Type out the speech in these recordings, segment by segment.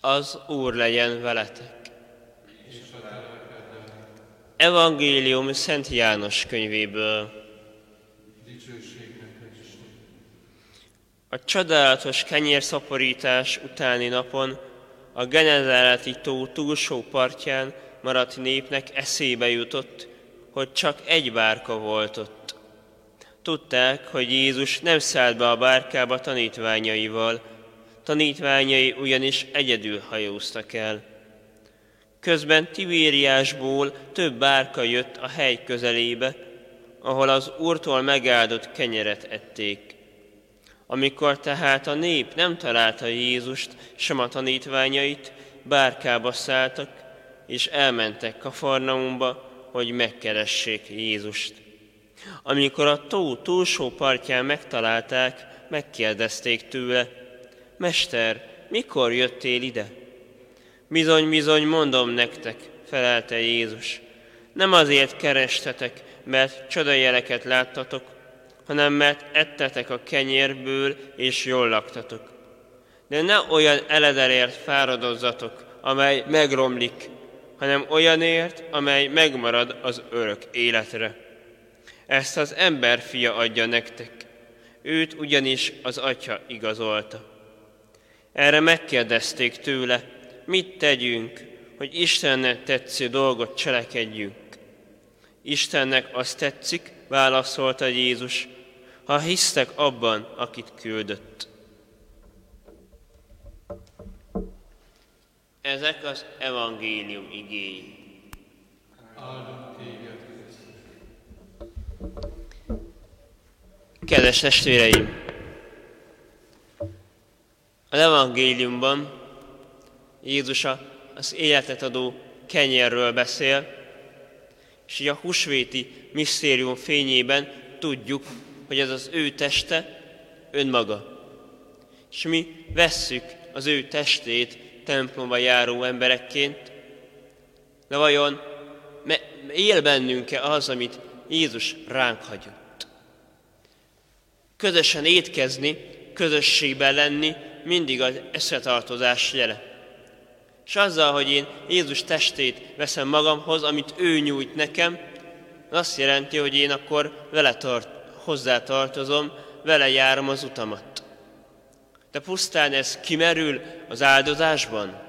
Az Úr legyen veletek. Evangélium Szent János könyvéből. A csodálatos kenyérszaporítás utáni napon a Genezáreti tó túlsó partján maradt népnek eszébe jutott, hogy csak egy bárka volt ott. Tudták, hogy Jézus nem szállt be a bárkába tanítványaival, tanítványai ugyanis egyedül hajóztak el. Közben Tibériásból több bárka jött a hely közelébe, ahol az Úrtól megáldott kenyeret ették. Amikor tehát a nép nem találta Jézust, sem a tanítványait, bárkába szálltak, és elmentek Kafarnaumba, hogy megkeressék Jézust. Amikor a tó túlsó partján megtalálták, megkérdezték tőle, Mester, mikor jöttél ide? Bizony, bizony, mondom nektek, felelte Jézus. Nem azért kerestetek, mert csodajeleket láttatok, hanem mert ettetek a kenyérből, és jól laktatok. De ne olyan eledelért fáradozzatok, amely megromlik, hanem olyanért, amely megmarad az örök életre. Ezt az ember fia adja nektek, őt ugyanis az atya igazolta. Erre megkérdezték tőle, mit tegyünk, hogy Istennek tetsző dolgot cselekedjünk. Istennek azt tetszik, válaszolta Jézus, ha hisztek abban, akit küldött. Ezek az evangélium igéi. Kedves testvéreim! Az evangéliumban Jézus az életet adó kenyerről beszél, és így a husvéti misztérium fényében tudjuk, hogy ez az ő teste önmaga. És mi vesszük az ő testét templomba járó emberekként, de vajon él bennünk-e az, amit Jézus ránk hagyott? Közösen étkezni, közösségben lenni mindig az eszetartozás jele. És azzal, hogy én Jézus testét veszem magamhoz, amit ő nyújt nekem, azt jelenti, hogy én akkor vele tart, hozzá tartozom, vele járom az utamat. De pusztán ez kimerül az áldozásban,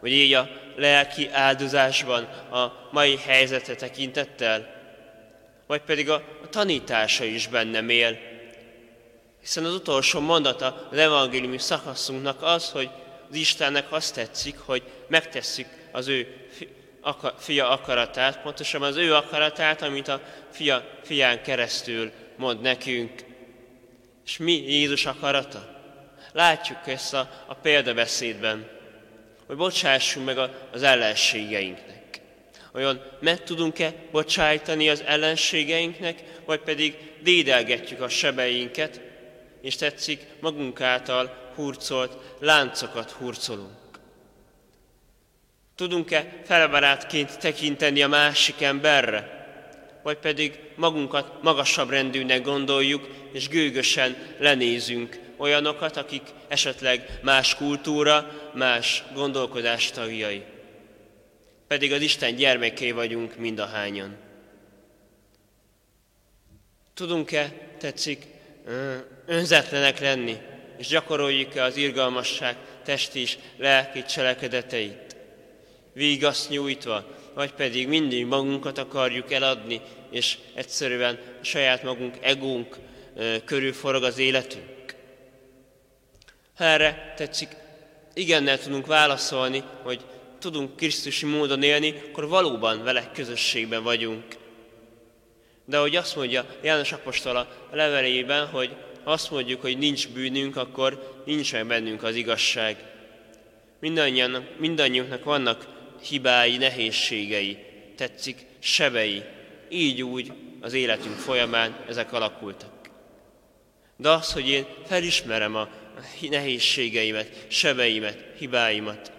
vagy így a lelki áldozásban a mai helyzete tekintettel, vagy pedig a, a tanítása is bennem él. Hiszen az utolsó mondata az evangéliumi szakaszunknak az, hogy az Istennek azt tetszik, hogy megtesszük az ő fia akaratát, pontosan az ő akaratát, amit a fia, fián keresztül mond nekünk. És mi Jézus akarata? Látjuk ezt a, a példabeszédben, hogy bocsássunk meg az ellenségeinknek. Olyan meg tudunk-e bocsájtani az ellenségeinknek, vagy pedig dédelgetjük a sebeinket, és tetszik magunk által hurcolt láncokat hurcolunk. Tudunk-e felbarátként tekinteni a másik emberre? Vagy pedig magunkat magasabb rendűnek gondoljuk, és gőgösen lenézünk olyanokat, akik esetleg más kultúra, más gondolkodás tagjai. Pedig az Isten gyermeké vagyunk mindahányan. Tudunk-e, tetszik, önzetlenek lenni, és gyakoroljuk-e az irgalmasság testi és lelki cselekedeteit? Vígaszt nyújtva, vagy pedig mindig magunkat akarjuk eladni, és egyszerűen a saját magunk, egónk körül forog az életünk? Ha erre tetszik, igennel tudunk válaszolni, hogy tudunk Krisztusi módon élni, akkor valóban vele közösségben vagyunk. De ahogy azt mondja János Apostola a levelében, hogy azt mondjuk, hogy nincs bűnünk, akkor nincs meg bennünk az igazság. Mindannyiunknak, mindannyiunknak vannak hibái, nehézségei, tetszik, sebei. Így úgy az életünk folyamán ezek alakultak. De az, hogy én felismerem a nehézségeimet, sebeimet, hibáimat,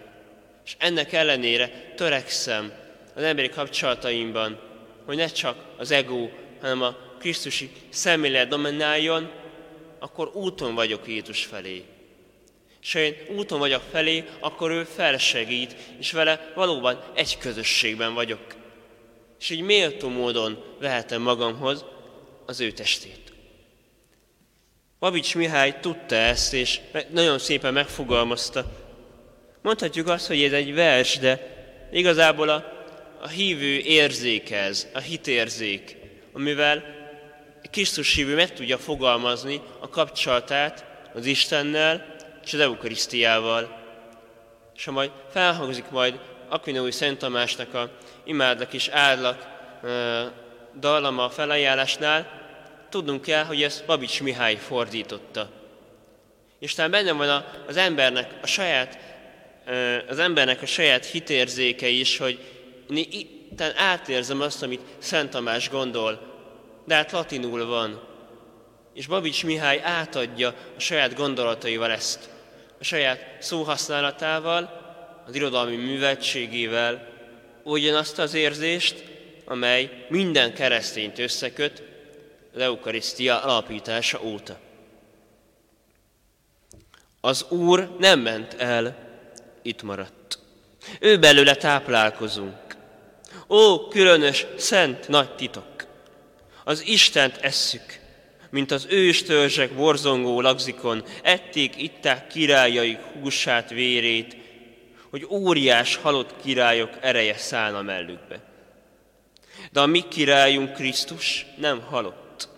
és ennek ellenére törekszem az emberi kapcsolataimban, hogy ne csak az ego, hanem a Krisztusi szemlélet domináljon, akkor úton vagyok Jézus felé. És ha én úton vagyok felé, akkor ő felsegít, és vele valóban egy közösségben vagyok. És így méltó módon vehetem magamhoz az ő testét. Babics Mihály tudta ezt, és nagyon szépen megfogalmazta. Mondhatjuk azt, hogy ez egy vers, de igazából a, a hívő érzékez, a hitérzék, amivel Krisztus hívő meg tudja fogalmazni a kapcsolatát az Istennel és az Eukarisztiával. És ha majd felhangzik majd Aquinói Szent Tamásnak a imádlak és áldlak dallama a felajánlásnál, tudnunk kell, hogy ezt Babics Mihály fordította. És talán benne van az embernek a saját, az embernek a saját hitérzéke is, hogy talán átérzem azt, amit Szent Tamás gondol, de hát latinul van. És Babics Mihály átadja a saját gondolataival ezt, a saját szóhasználatával, az irodalmi műveltségével ugyanazt az érzést, amely minden keresztényt összeköt az Eukarisztia alapítása óta. Az Úr nem ment el, itt maradt. Ő belőle táplálkozunk. Ó, különös, szent, nagy titok! Az Istent esszük, mint az őstörzsek borzongó lagzikon, ették, itták királyaik húsát, vérét, hogy óriás halott királyok ereje szállna mellükbe. De a mi királyunk Krisztus nem halott.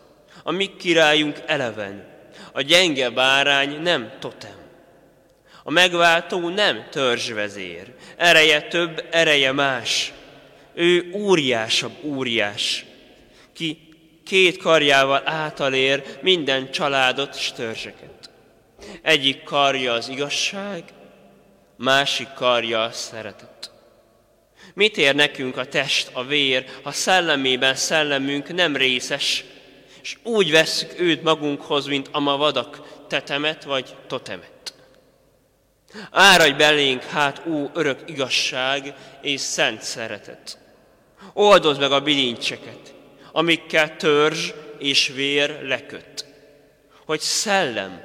A mi királyunk eleven. A gyenge bárány nem totem. A megváltó nem törzsvezér. Ereje több, ereje más. Ő óriásabb óriás, ki két karjával átalér minden családot és törzseket. Egyik karja az igazság, másik karja a szeretet. Mit ér nekünk a test, a vér, ha szellemében szellemünk nem részes, és úgy vesszük őt magunkhoz, mint a ma vadak tetemet vagy totemet. Áradj belénk, hát ó, örök igazság és szent szeretet. Oldozd meg a bilincseket, amikkel törzs és vér leköt, hogy szellem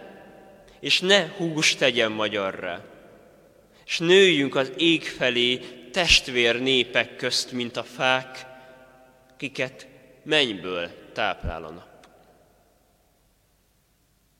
és ne hús tegyen magyarra, és nőjünk az ég felé testvér népek közt, mint a fák, kiket mennyből táplál a nap.